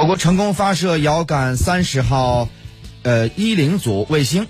我国成功发射遥感三十号呃一零组卫星。